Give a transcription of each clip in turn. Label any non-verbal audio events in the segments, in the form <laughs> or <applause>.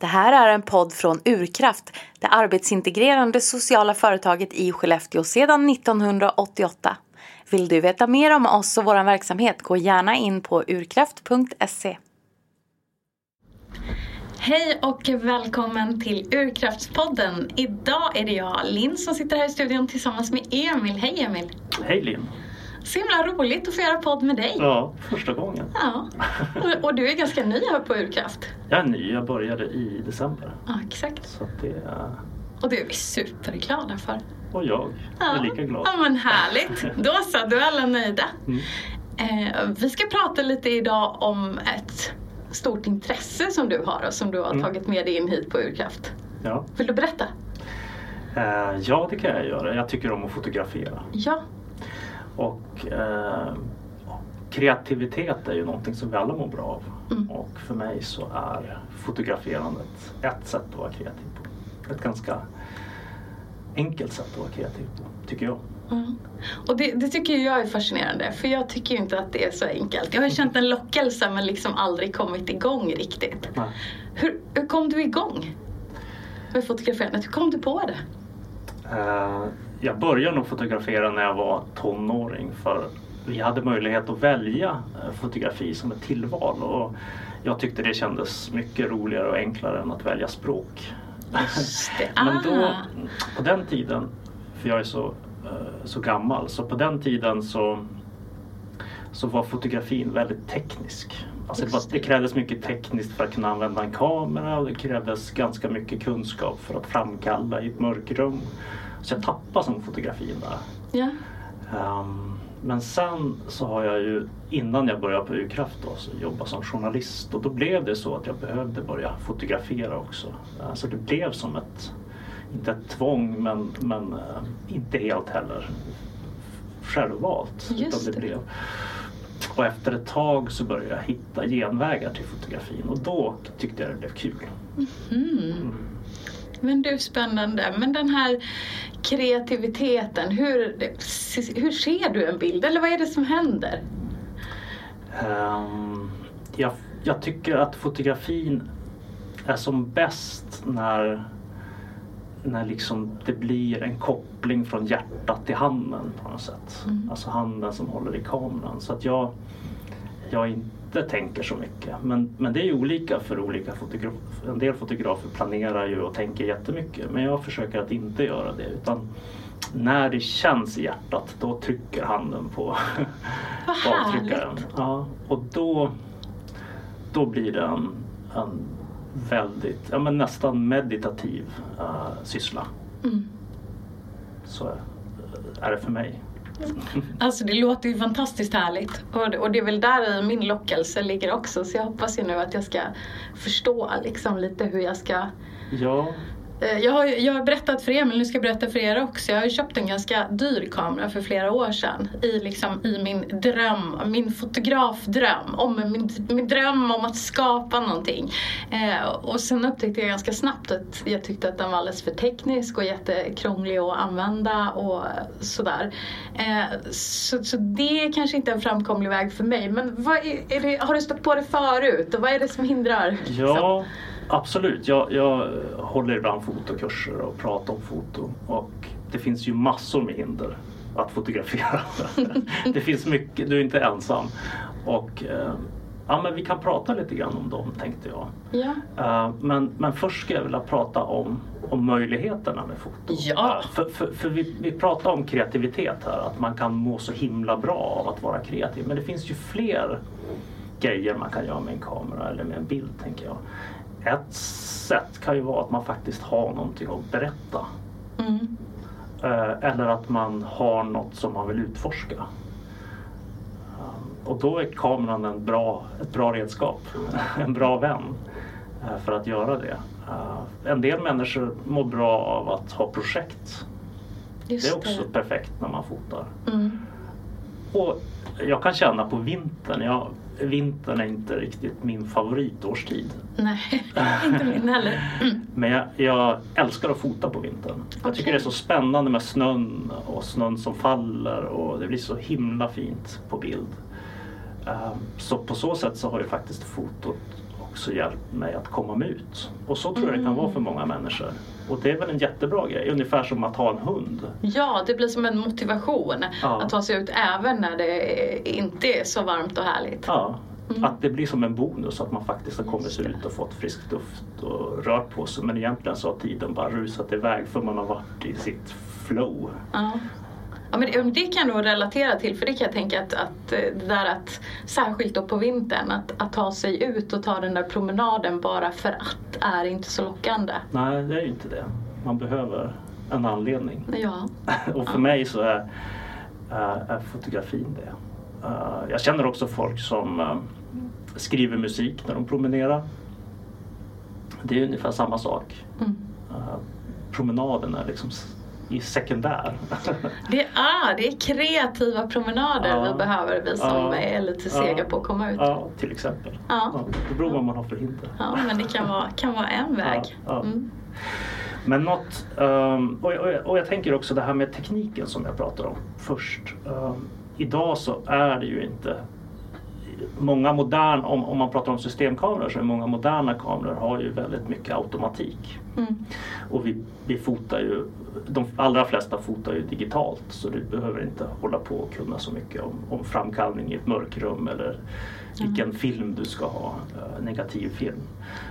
Det här är en podd från Urkraft, det arbetsintegrerande sociala företaget i Skellefteå sedan 1988. Vill du veta mer om oss och vår verksamhet, gå gärna in på urkraft.se. Hej och välkommen till Urkraftspodden. Idag är det jag, Linn, som sitter här i studion tillsammans med Emil. Hej Emil! Hej Linn! Så himla roligt att få göra podd med dig. Ja, första gången. Ja. Och, och, du är ganska ny här på Urkraft. Jag är ny, jag började i december. Ja, exakt. Så det. Och det är vi superglada för. Och jag ja. är lika glad. Ja men härligt. <laughs> Då så, då är alla nöjda. Mm. Eh, vi ska prata lite idag om ett stort intresse som du har och som du har mm. tagit med dig in hit på Urkraft. Ja. Vill du berätta? Eh, ja, det kan jag göra. Jag tycker om att fotografera. Ja. Och eh, kreativitet är ju någonting som vi alla mår bra av. Mm. Och för mig så är fotograferandet ett sätt att vara kreativ på. Ett ganska enkelt sätt att vara kreativ på, tycker jag. Mm. Och det, det, tycker jag är fascinerande för jag tycker inte att det är så enkelt. Jag har känt en lockelse men liksom aldrig kommit igång riktigt. Hur, hur, kom du igång med fotograferandet? Hur kom du på det? Uh, jag började nog fotografera när jag var tonåring för vi hade möjlighet att välja eh, fotografi som ett tillval och jag tyckte det kändes mycket roligare och enklare än att välja språk. <laughs> Men då, ah. på den tiden, för jag är så, eh, så gammal, så på den tiden så, så var fotografin väldigt teknisk. Alltså det, var, det krävdes mycket tekniskt för att kunna använda en kamera och det krävdes ganska mycket kunskap för att framkalla i ett mörkrum. Så jag tappade som fotografin där. Ja. Um, men sen så har jag ju innan jag började på U-kraft då, så jobba som journalist och då blev det så att jag behövde börja fotografera också. Så det blev som ett, inte ett tvång men, men uh, inte helt heller självvalt. Just det, blev. Och efter ett tag så började jag hitta genvägar till fotografin och då tyckte jag det blev kul. Mm. Mm. Men du, spännande. Men den här kreativiteten, hur, hur ser du en bild? Eller vad är det som händer? Um, jag, jag tycker att fotografin är som bäst när, när liksom det blir en koppling från hjärtat till handen på något sätt. Mm. Alltså handen som håller i kameran. Så att jag, jag är inte tänker så mycket. Men, men det är ju olika för olika fotografer. En del fotografer planerar ju och tänker jättemycket men jag försöker att inte göra det. utan när det känns i hjärtat då trycker handen på <laughs> avtryckaren. Ja, och då, då blir det en, en väldigt, ja men nästan meditativ uh, syssla. Mm. Så är det för mig. Alltså det låter ju fantastiskt härligt. Och, och det är väl där i min lockelse ligger också så jag hoppas ju nu att jag ska förstå liksom lite hur jag ska Ja, jag har, jag har berättat för Emil, nu ska jag berätta för er också. Jag har köpt en ganska dyr kamera för flera år sedan i, liksom, i min dröm, min fotografdröm. Om min, min dröm om att skapa någonting. Eh, och sen upptäckte jag ganska snabbt att jag tyckte att den var alldeles för teknisk och jättekrånglig att använda och sådär. Eh, så, så det är kanske inte en framkomlig väg för mig. Men är, är det, har du stött på det förut och vad är det som hindrar? Ja. Absolut, jag, jag håller ibland fotokurser och pratar om foto och det finns ju massor med hinder att fotografera. <laughs> det finns mycket, du är inte ensam. Och eh, ja, men vi kan prata lite grann om dem tänkte jag. Ja. Uh, men, men först skulle jag vilja prata om, om möjligheterna med foto. Ja. Uh, för för, för vi, vi pratar om kreativitet här, att man kan må så himla bra av att vara kreativ. Men det finns ju fler grejer man kan göra med en kamera eller med en bild tänker jag ett sätt kan ju vara att man faktiskt har någonting att berätta. Mm. Eh, eller att man har något som man vill utforska. Eh, och då är kameran en bra, ett bra redskap, <laughs> en bra vän eh, för att göra det. En del människor mår bra av att ha projekt. Just det är också det. perfekt när man fotar. Mm. Och jag kan känna på vintern, jag vintern är inte riktigt min favoritårstid. Nej, <laughs> inte min heller. Mm. Men jag, jag, älskar att fota på vintern. Jag okay. tycker det är så spännande med snön och snön som faller och det blir så himla fint på bild. Um, så på så sätt så har ju faktiskt fotot också hjälpt mig att komma ut. Och så tror jag det kan vara för många människor. Och det är väl en jättebra grej, ungefär som att ha en hund. Ja, det blir som en motivation Ja. att ta sig ut även när det inte är så varmt och härligt. Ja, Mm. Att det blir som en bonus att man faktiskt har kommit det. ut och fått frisk luft och rört på sig. Men egentligen så har tiden bara rusat iväg för man har varit i sitt flow. Ja. Ja, men det, kan jag nog relatera till för det kan jag tänka att, att eh, det där att särskilt då på vintern att, att ta sig ut och ta den där promenaden bara för att är inte så lockande. Nej, det är ju inte det. Man behöver en anledning. Ja, <laughs> Och för mig så är, är, fotografin det. Eh, jag känner också folk som eh, skriver musik när de promenerar. Det är ungefär samma sak. Mm. Promenaden är liksom i sekundär. det är, det är kreativa promenader Ja. vi behöver vi som Ja. är lite sega Ja. på att komma ut. Ja. ja, till exempel. Ja. Ja, det beror på vad man har för hinder. men det kan vara, kan vara en väg. Ja, ja. Mm. Men något, ehm, och, och, och jag tänker också det här med tekniken som jag pratade om först. Ehm, idag så är det ju inte Många moderna, om, om man pratar om systemkameror så är många moderna kameror har ju väldigt mycket automatik. Mm. Och vi, vi fotar ju, de allra flesta fotar ju digitalt så du behöver inte hålla på och kunna så mycket om, om framkallning i ett mörkrum eller vilken film du ska ha, eh, negativ film.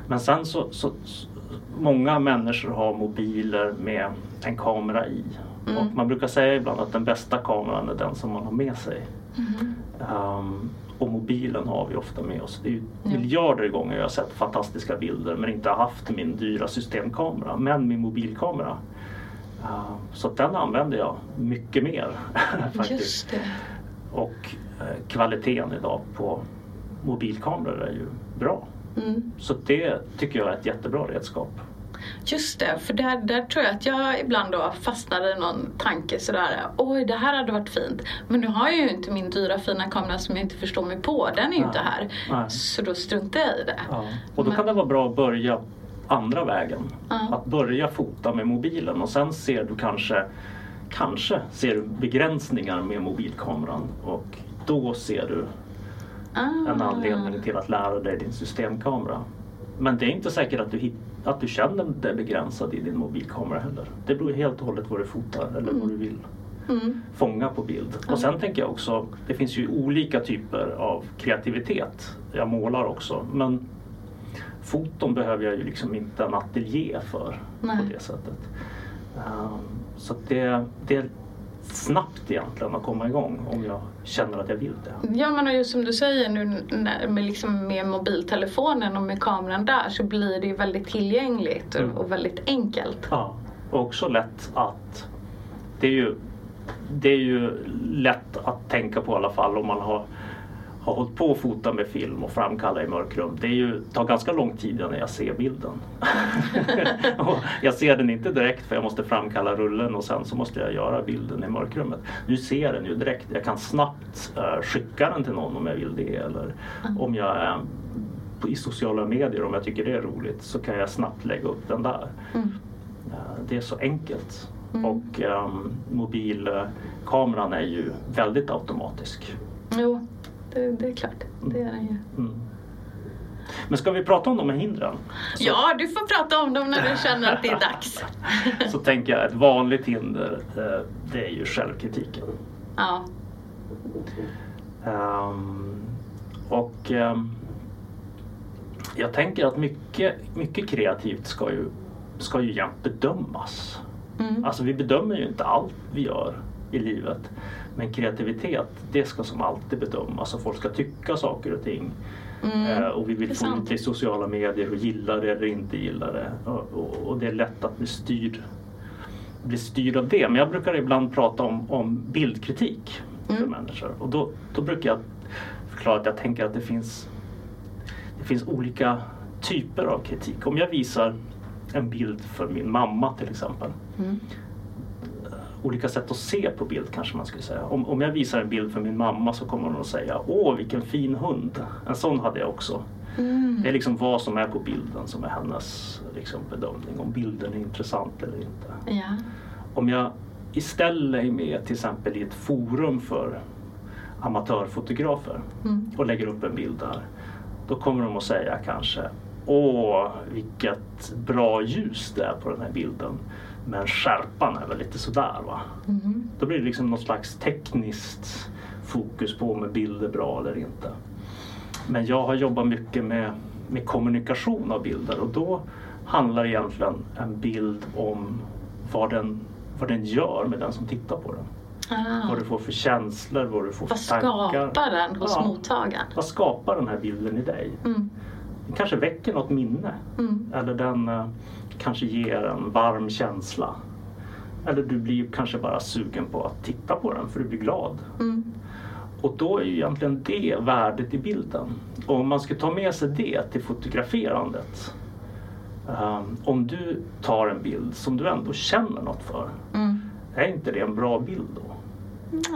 Men sen så, så, så många människor har mobiler med en kamera i. Mm. Och man brukar säga ibland att den bästa kameran är den som man har med sig. Mhm. Um, och mobilen har vi ofta med oss. Det är ju Ja. miljarder gånger jag har sett fantastiska bilder men inte haft min dyra systemkamera. Men min mobilkamera. Uh, så den använder jag mycket mer <laughs> faktiskt. Och eh, kvaliteten idag på mobilkameror är ju bra. Mm. Så det tycker jag är ett jättebra redskap. Just det, för där, där tror jag att jag ibland då fastnade i någon tanke sådär, oj det här hade varit fint. Men nu har jag ju inte min dyra fina kamera som jag inte förstår mig på, den är ju inte här. Nej. Så då struntar jag i det. Och då Men- kan det vara bra att börja andra vägen. Ja. Att börja fota med mobilen och sen ser du kanske Kanske ser du begränsningar med mobilkameran och då ser du en Ah. anledning till att lära dig din systemkamera. Men det är inte säkert att du, hit, att du känner dig begränsad i din mobilkamera heller. Det beror helt och hållet vad du fotar eller vad du vill Mm. fånga på bild. Ja. Och sen tänker jag också, det finns ju olika typer av kreativitet. Jag målar också men foton behöver jag ju liksom inte en ateljé för Nej. på det sättet. Ehm, så det, det snabbt egentligen att komma igång om jag känner att jag vill det. Ja men och just som du säger nu när, med, liksom med mobiltelefonen och med kameran där så blir det ju väldigt tillgängligt och, Mm. och väldigt enkelt. Ja, och också lätt att det är ju det är ju lätt att tänka på i alla fall om man har, har hållit på att fota med film och framkalla i mörkrum. Det är ju, tar ganska lång tid innan jag ser bilden. <laughs> jag ser den inte direkt för jag måste framkalla rullen och sen så måste jag göra bilden i mörkrummet. Nu ser jag den ju direkt. Jag kan snabbt eh, skicka den till någon om jag vill det eller om jag är på- i sociala medier om jag tycker det är roligt så kan jag snabbt lägga upp den där. Mm. Eh, Det är så enkelt. Mm. Och um, mobilkameran är ju väldigt automatisk. Jo, det, det är klart. Det är den ju. Mm. Men ska vi prata om de här hindren? Så, Ja, du får prata om dem när du känner att det är dags. så tänker jag ett vanligt hinder eh, det är ju självkritiken. Ja. Ehm, och ehm, jag tänker att mycket, mycket kreativt ska ju, ska ju jämt bedömas. Mm. Alltså vi bedömer ju inte allt vi gör i livet. Men kreativitet, det ska som alltid bedömas och folk ska tycka saker och ting. Mm. Eh, och vi vill få ut det i sociala medier och gilla det eller inte gilla det. Och, och, och det är lätt att bli styrd, bli styrd av det. Men jag brukar ibland prata om, om bildkritik för Mm. människor. Och då, då brukar jag förklara att jag tänker att det finns, det finns olika typer av kritik. Om jag visar en bild för min mamma till exempel Mm. Olika sätt att se på bild kanske man skulle säga. Om, om jag visar en bild för min mamma så kommer hon att säga Åh vilken fin hund. En sån hade jag också. Mm. Det är liksom vad som är på bilden som är hennes liksom, bedömning. Om bilden är intressant eller inte. Ja. Om jag istället är med till exempel i ett forum för amatörfotografer Mm. och lägger upp en bild där. då kommer de att säga kanske Åh, vilket bra ljus det är på den här bilden. Men skärpan är väl lite sådär va. Mhm. Då blir det liksom något slags tekniskt fokus på om en bild är bra eller inte. Men jag har jobbat mycket med, med kommunikation av bilder och då handlar egentligen en bild om vad den, vad den gör med den som tittar på den. Ah. Vad du får för känslor, vad du får Vad för tankar. skapar den hos Ja. mottagaren? Vad skapar den här bilden i dig? Mm. Kanske väcker något minne. Mm. Eller den eh, kanske ger en varm känsla. Eller du blir kanske bara sugen på att titta på den för du blir glad. Mm. Och då är ju egentligen det värdet i bilden. Och om man ska ta med sig det till fotograferandet. ehm, om du tar en bild som du ändå känner något för. Mm. Är inte det en bra bild då?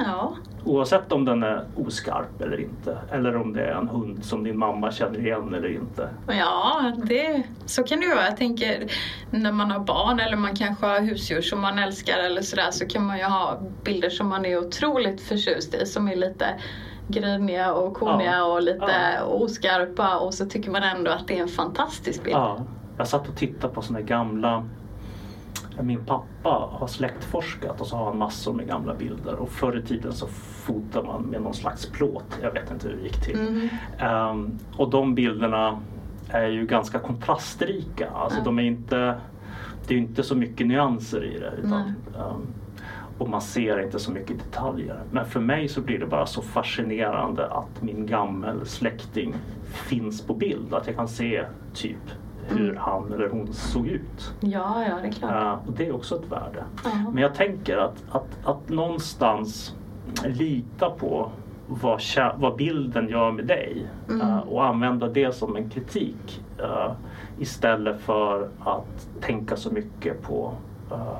Ja. Oavsett om den är oskarp eller inte. Eller om det är en hund som din mamma känner igen eller inte. Ja, det, så kan det ju vara. Jag tänker när man har barn eller man kanske har husdjur som man älskar eller sådär så kan man ju ha bilder som man är otroligt förtjust i som är lite griniga och koniga Ja. och lite Ja. oskarpa och så tycker man ändå att det är en fantastisk bild. Ja, jag satt och tittade på såna här gamla min pappa har släktforskat och så har han massor med gamla bilder och förr i tiden så fotade man med någon slags plåt. Jag vet inte hur det gick till. Mhm. Ehm, och de bilderna är ju ganska kontrastrika. Alltså Ja. de är inte, det är inte så mycket nyanser i det. Utan, ehm, och man ser inte så mycket detaljer. Men för mig så blir det bara så fascinerande att min gammel släkting finns på bild. Att jag kan se typ hur Mm. han eller hon såg ut. Ja, ja, det är klart. Och det är också ett värde. Ja. Men jag tänker att, att, att någonstans lita på vad, vad bilden gör med dig Mm. eh, och använda det som en kritik eh, istället för att tänka så mycket på uh,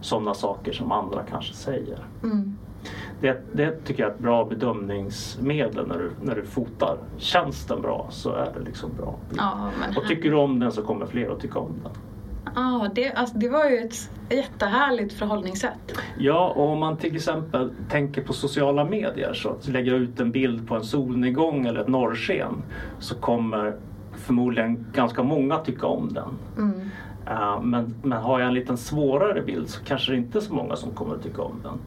sådana saker som andra kanske säger. Mm. Det, det tycker jag är ett bra bedömningsmedel när du, när du fotar. Känns den bra så är det liksom bra. Ja, men Och tycker du om den så kommer fler att tycka om den. Ja, det, alltså, det var ju ett jättehärligt förhållningssätt. Ja, och om man till exempel tänker på sociala medier så att lägga ut en bild på en solnedgång eller ett norrsken så kommer förmodligen ganska många tycka om den. Mm. Eh, men, men har jag en liten svårare bild så kanske det inte är så många som kommer att tycka om den.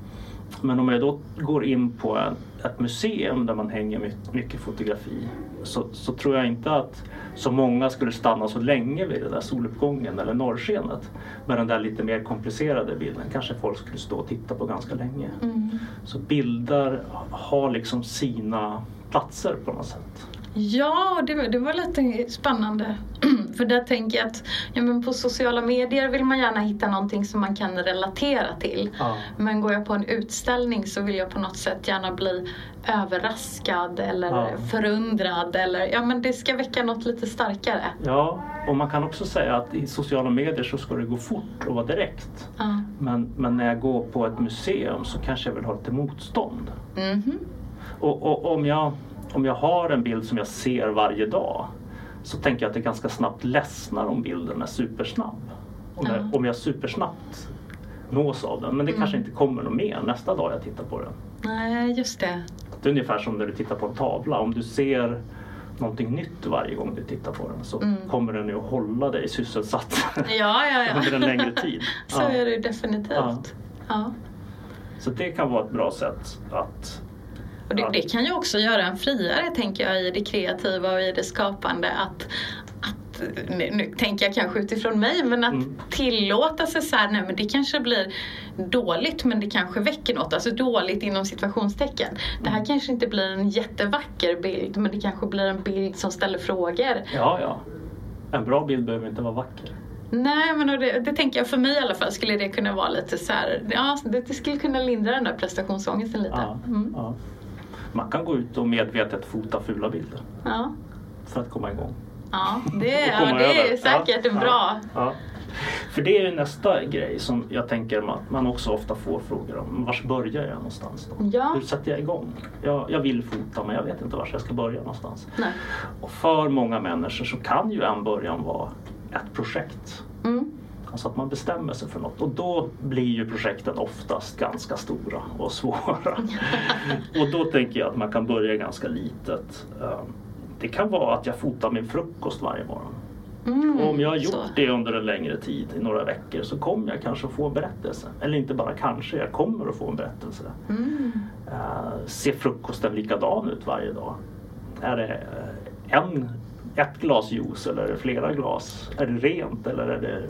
Men om jag då går in på ett museum där man hänger my- mycket fotografi så, så tror jag inte att så många skulle stanna så länge vid den där soluppgången eller norrskenet. Men den där lite mer komplicerade bilden kanske folk skulle stå och titta på ganska länge. Mm. Så bilder har liksom sina platser på något sätt. Ja, det var, det var lite spännande. <clears throat> För där tänker jag att ja, men på sociala medier vill man gärna hitta någonting som man kan relatera till. Ja. Men går jag på en utställning så vill jag på något sätt gärna bli överraskad eller Ja. förundrad. Eller, ja, men det ska väcka något lite starkare. Ja, och man kan också säga att i sociala medier så ska det gå fort och vara direkt. Ja. Men, men när jag går på ett museum så kanske jag vill ha lite motstånd. Mhm. Och, och om, jag, om jag har en bild som jag ser varje dag så tänker jag att det ganska snabbt ledsnar om bilden är supersnabb. Om, Ja. jag, om jag supersnabbt nås av den. Men det Mm. kanske inte kommer något mer nästa dag jag tittar på den. Nej, just det. Det är ungefär som när du tittar på en tavla. Om du ser någonting nytt varje gång du tittar på den så Mm. kommer den ju att hålla dig sysselsatt Ja, ja, ja. <laughs> under en längre tid. Så Ja. är det definitivt. Ja. Så det kan vara ett bra sätt att Och det, det kan ju också göra en friare, tänker jag, i det kreativa och i det skapande. Att, att nu, nu tänker jag kanske utifrån mig, men att Mm. tillåta sig så här, nej men det kanske blir dåligt men det kanske väcker något. Alltså dåligt inom situationstecken. Det Mm. här kanske inte blir en jättevacker bild, men det kanske blir en bild som ställer frågor. Ja, ja. En bra bild behöver inte vara vacker. Nej, men det, det tänker jag för mig i alla fall skulle det kunna vara lite så här, ja, det, det skulle kunna lindra den där prestationsångesten lite. Ja, Mm. ja. Man kan gå ut och medvetet fota fula bilder Ja. för att komma igång. Ja, det, ja, det är säkert ja, bra... Ja. För det är ju nästa grej som jag tänker man, man också ofta får frågor om. Vars börjar jag någonstans då? Ja. Hur sätter jag igång? Jag, jag vill fota men jag vet inte var jag ska börja någonstans. Nej. Och för många människor så kan ju en början vara ett projekt. Mm. Alltså att man bestämmer sig för något och då blir ju projekten oftast ganska stora och svåra. <laughs> och då tänker jag att man kan börja ganska litet. Eh, det kan vara att jag fotar min frukost varje morgon. Mm, Och om jag har gjort så. det under en längre tid, i några veckor, så kommer jag kanske att få en berättelse. Eller inte bara kanske, jag kommer att få en berättelse. Mm. Uh, ser frukosten likadan ut varje dag? Är det eh, en, ett glas juice eller flera glas? Är det rent eller är det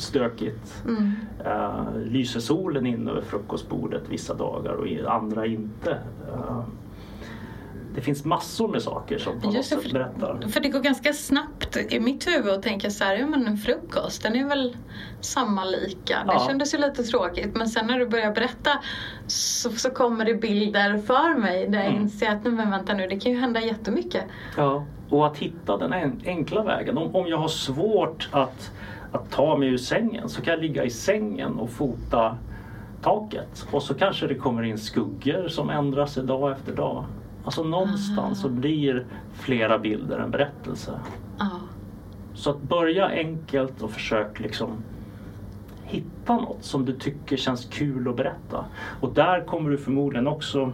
stökigt? Mm. Uh, lyser solen in över frukostbordet vissa dagar och andra inte? Uh, det finns massor med saker som på något sätt berättar. För det går ganska snabbt i mitt huvud att tänka så här, ja men en frukost den är väl samma lika. Det Ja. kändes ju lite tråkigt men sen när du börjar berätta så, så kommer det bilder för mig där jag Mm. inser att nej, men vänta nu det kan ju hända jättemycket. Ja, och att hitta den en- enkla vägen. Om, om jag har svårt att, att ta mig ur sängen så kan jag ligga i sängen och fota taket. Och så kanske det kommer in skuggor som ändrar sig dag efter dag. Alltså någonstans så blir flera bilder en berättelse. Ja. Så att börja enkelt och försök liksom hitta något som du tycker känns kul att berätta. Och där kommer du förmodligen också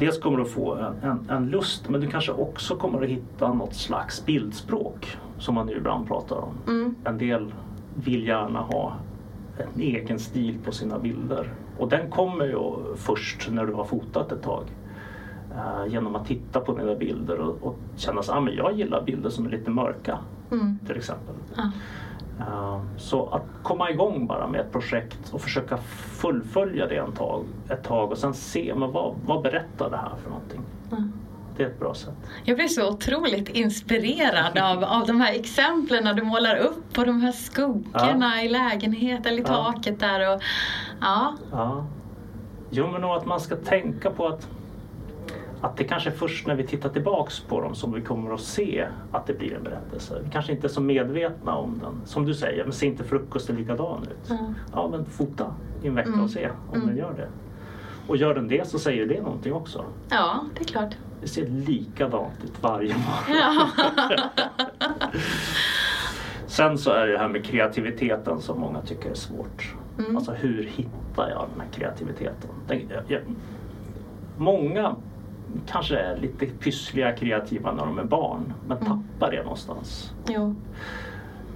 Dels kommer du få en, en, en lust men du kanske också kommer att hitta något slags bildspråk som man ju ibland pratar om. Mm. En del vill gärna ha en egen stil på sina bilder och den kommer ju först när du har fotat ett tag. Eh, genom att titta på dina bilder och, och känna att ah, men jag gillar bilder som är lite mörka Mm. till exempel. Ja. Eh, Så att komma igång bara med ett projekt och försöka fullfölja det en tag, ett tag och sen se men vad, vad berättar det här för någonting. Ja. Det är ett bra sätt. Jag blir så otroligt inspirerad av, av de här exemplen du målar upp och de här skuggorna i lägenheten eller i Ja. taket där. Och, ja. Ja. Jo men och att man ska tänka på att, att det kanske är först när vi tittar tillbaks på dem som vi kommer att se att det blir en berättelse. Vi kanske inte är så medvetna om den. Som du säger, men ser inte frukosten likadan ut? Ja. Ja men fota i en vecka Mm. och se om Mm. den gör det. Och gör den det så säger det någonting också. ja, det är klart. Det ser likadant ut varje morgon. <laughs> Ja. <laughs> Sen så är det det här med kreativiteten som många tycker är svårt. Mm. Alltså hur hittar jag den här kreativiteten? Den, jag, jag, många kanske är lite pyssliga kreativa när de är barn men Mm. tappar det någonstans. jo.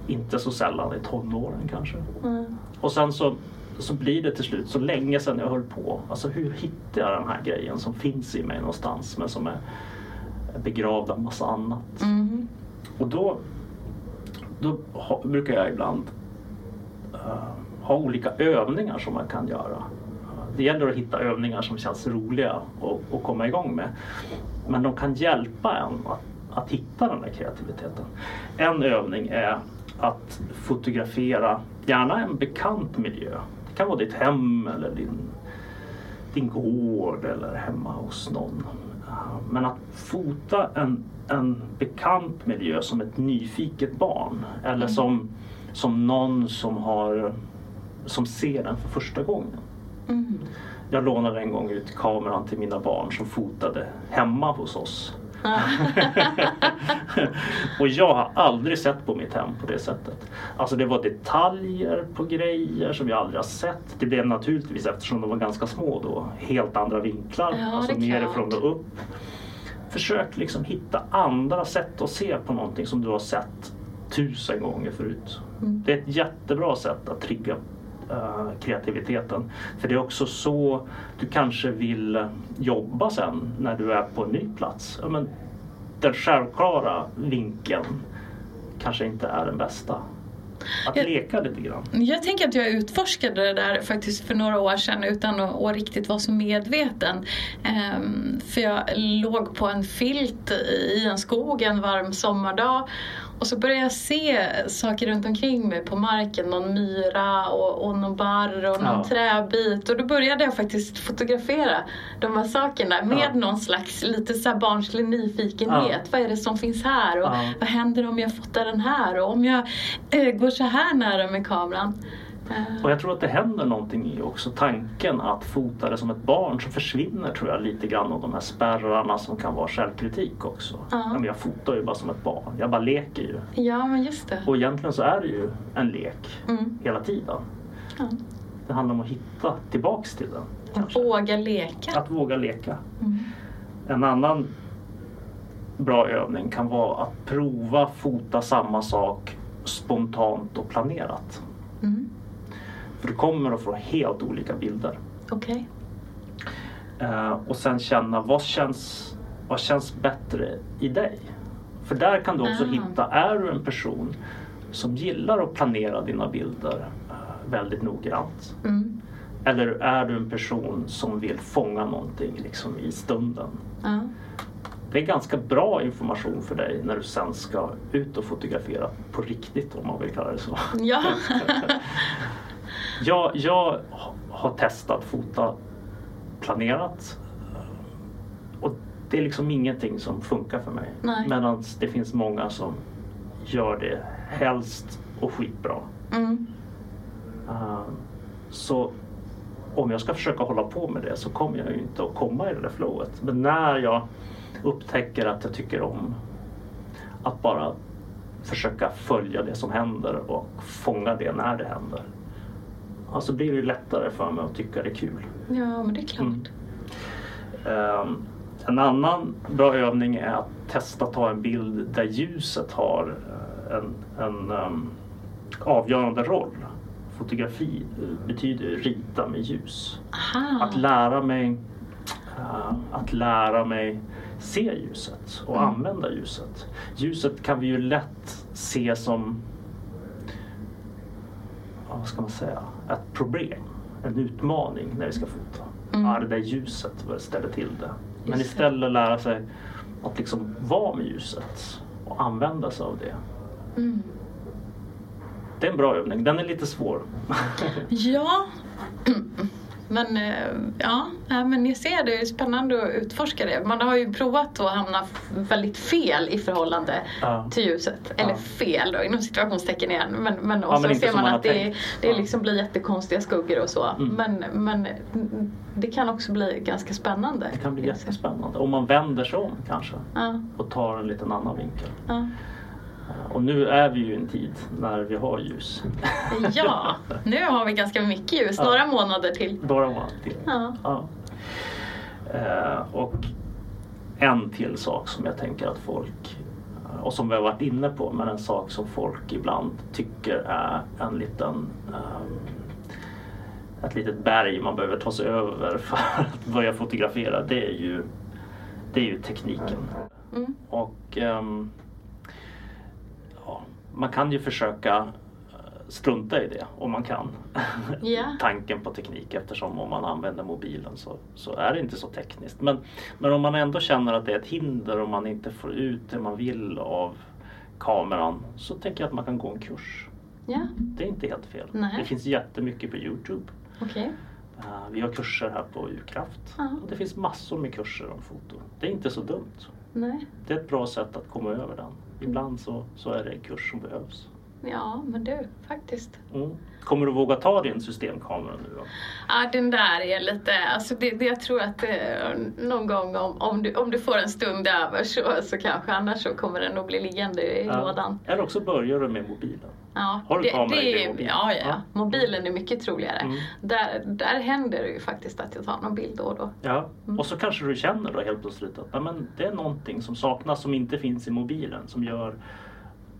Inte så sällan i tonåren kanske. Mm. Och sen så, så blir det till slut så länge sedan jag höll på. Alltså hur hittar jag den här grejen som finns i mig någonstans men som är begravd av massa annat. Mm. Och då, då brukar jag ibland eh, ha olika övningar som man kan göra. Det gäller att hitta övningar som känns roliga att, komma igång med. Men de kan hjälpa en att, att hitta den där kreativiteten. En övning är att fotografera gärna en bekant miljö. Det kan vara ditt hem eller din, din gård eller hemma hos någon. Men att fota en, en bekant miljö som ett nyfiket barn eller Mm. som, som någon som, har, som ser den för första gången. Mm. Jag lånade en gång ut kameran till mina barn som fotade hemma hos oss. Ja. <laughs> och jag har aldrig sett på mitt hem på det sättet. Alltså det var detaljer på grejer som jag aldrig har sett. Det blev naturligtvis, eftersom de var ganska små då, helt andra vinklar. Ja, alltså nerifrån och upp. Försök liksom hitta andra sätt att se på någonting som du har sett tusen gånger förut. Mm. Det är ett jättebra sätt att trigga eh, kreativiteten. För det är också så du kanske vill jobba sen när du är på en ny plats. Ja, men den självklara vinkeln kanske inte är den bästa. Att Jag- leka lite grann. Jag tänker att jag utforskade det där faktiskt för några år sedan utan att, att riktigt vara så medveten. Ehm, för jag låg på en filt i en skog en varm sommardag och så började jag se saker runt omkring mig på marken, någon myra och, och någon barr och någon Ja. träbit och då började jag faktiskt fotografera de här sakerna med Ja. någon slags lite så barnslig nyfikenhet. Ja. Vad är det som finns här och vad händer om jag fotar den här och om jag eh, går så här nära med kameran. Och jag tror att det händer någonting i också tanken att fota det som ett barn så försvinner tror jag lite grann av de här spärrarna som kan vara självkritik också. Ja. men jag fotar ju bara som ett barn, jag bara leker ju. Ja, men just det. Och egentligen så är det ju en lek Mm. hela tiden. Ja. Det handlar om att hitta tillbaks till den. Att kanske. våga leka. Att våga leka. Mm. En annan bra övning kan vara att prova fota samma sak spontant och planerat. Mm. För du kommer att få helt olika bilder. Okej. Eh, och sen känna vad känns, vad känns bättre i dig? För där kan du också Ah. hitta, är du en person som gillar att planera dina bilder eh, väldigt noggrant? Mm. Eller är du en person som vill fånga någonting liksom i stunden? Ja. Det är ganska bra information för dig när du sen ska ut och fotografera på riktigt om man vill kalla det så. Ja. <laughs> <laughs> Jag, jag har testat fota planerat och det är liksom ingenting som funkar för mig. Medan det finns många som gör det helst och skitbra. Mm. Uh, så om jag ska försöka hålla på med det så kommer jag ju inte att komma i det där flowet. Men när jag upptäcker att jag tycker om att bara försöka följa det som händer och fånga det när det händer. Ja, så blir det lättare för mig att tycka det är kul. ja, men det är klart. Mm. Ehm, en annan bra övning är att testa att ta en bild där ljuset har eh, en, en ehm, avgörande roll. Fotografi betyder rita med ljus. Aha. Att lära mig eh, att lära mig se ljuset och Mm. använda ljuset. Ljuset kan vi ju lätt se som vad ska man säga, ett problem, en utmaning när vi ska fota. Mm. Ja, det där ljuset ställer till det. Men Just istället lära sig att liksom vara med ljuset och använda sig av det. Mm. Det är en bra övning, den är lite svår. Ja. <clears throat> Men eh, ja, men jag ser det är spännande att utforska det. Man har ju provat att hamna väldigt fel i förhållande Ja. till ljuset. Eller Ja. fel då inom situationstecken igen. Men, men och Ja, så ser man man att det, tänkt. det Ja. liksom blir jättekonstiga skuggor och så. Mm. Men, men det kan också bli ganska spännande. Det kan bli jättespännande. Om man vänder sig om kanske och tar en liten annan vinkel. Ja. Och nu är vi ju i en tid när vi har ljus. <laughs> ja, nu har vi ganska mycket ljus. Ja. Några månader till. Bara man till. Ja. Ja. Eh, och en till sak som jag tänker att folk, och som vi har varit inne på, men en sak som folk ibland tycker är en liten ehm, ett litet berg man behöver ta sig över <laughs> för att börja fotografera, det är ju, det är ju tekniken. Mm. Och ja, man kan ju försöka eh, strunta i det om man kan. <laughs> Ja. Tanken på teknik eftersom om man använder mobilen så, så är det inte så tekniskt. Men, men om man ändå känner att det är ett hinder och man inte får ut det man vill av kameran så tänker jag att man kan gå en kurs. Ja, Det är inte helt fel. Nej. Det finns jättemycket på Youtube. okej. Eh, Vi har kurser här på U-kraft. Ja. Och det finns massor med kurser om foto. Det är inte så dumt. Nej. Det är ett bra sätt att komma över den. Ibland så, så är det en kurs som behövs. Ja, men du, faktiskt. Mm. Kommer du våga ta din systemkamera nu då? Ja, den där är lite, alltså det, det jag tror att eh, någon gång om, om, du, om du får en stund över så, så kanske annars så kommer den nog bli liggande i lådan. Eller också börjar du med mobilen. Ja, Har du det, kamera i det, din är- mobil? Ja, ja, Ja. mobilen är mycket troligare. Mm. Där, där händer det ju faktiskt att jag tar någon bild då och då. Ja. Mm. Och så kanske du känner då helt plötsligt att men det är någonting som saknas som inte finns i mobilen som gör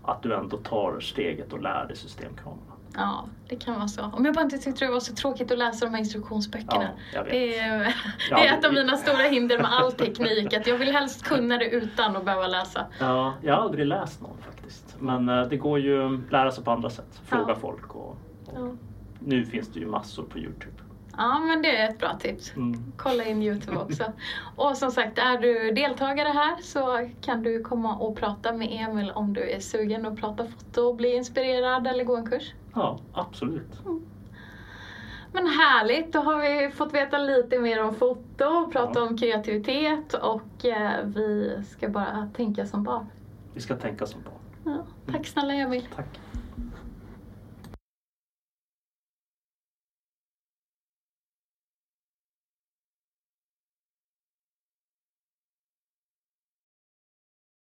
att du ändå tar steget och lär dig systemkameran. Ja, det kan vara så. Om jag bara inte tyckte det var så tråkigt att läsa de här instruktionsböckerna. Ja, jag vet. det är, <laughs> det är ett av mina stora hinder med all teknik, att jag vill helst kunna det utan att behöva läsa. Ja, jag har aldrig läst någon faktiskt. Men eh, det går ju att lära sig på andra sätt. Fråga Ja. folk och, och Ja. nu finns det ju massor på Youtube. Ja, men det är ett bra tips. Mm. Kolla in Youtube också. <laughs> Och som sagt, är du deltagare här så kan du komma och prata med Emil om du är sugen att prata foto, bli inspirerad eller gå en kurs. Ja, absolut. Men härligt, då har vi fått veta lite mer om foto, prata Ja. om kreativitet och eh, vi ska bara tänka som barn. Vi ska tänka som barn. Ja, tack snälla Emil. Tack.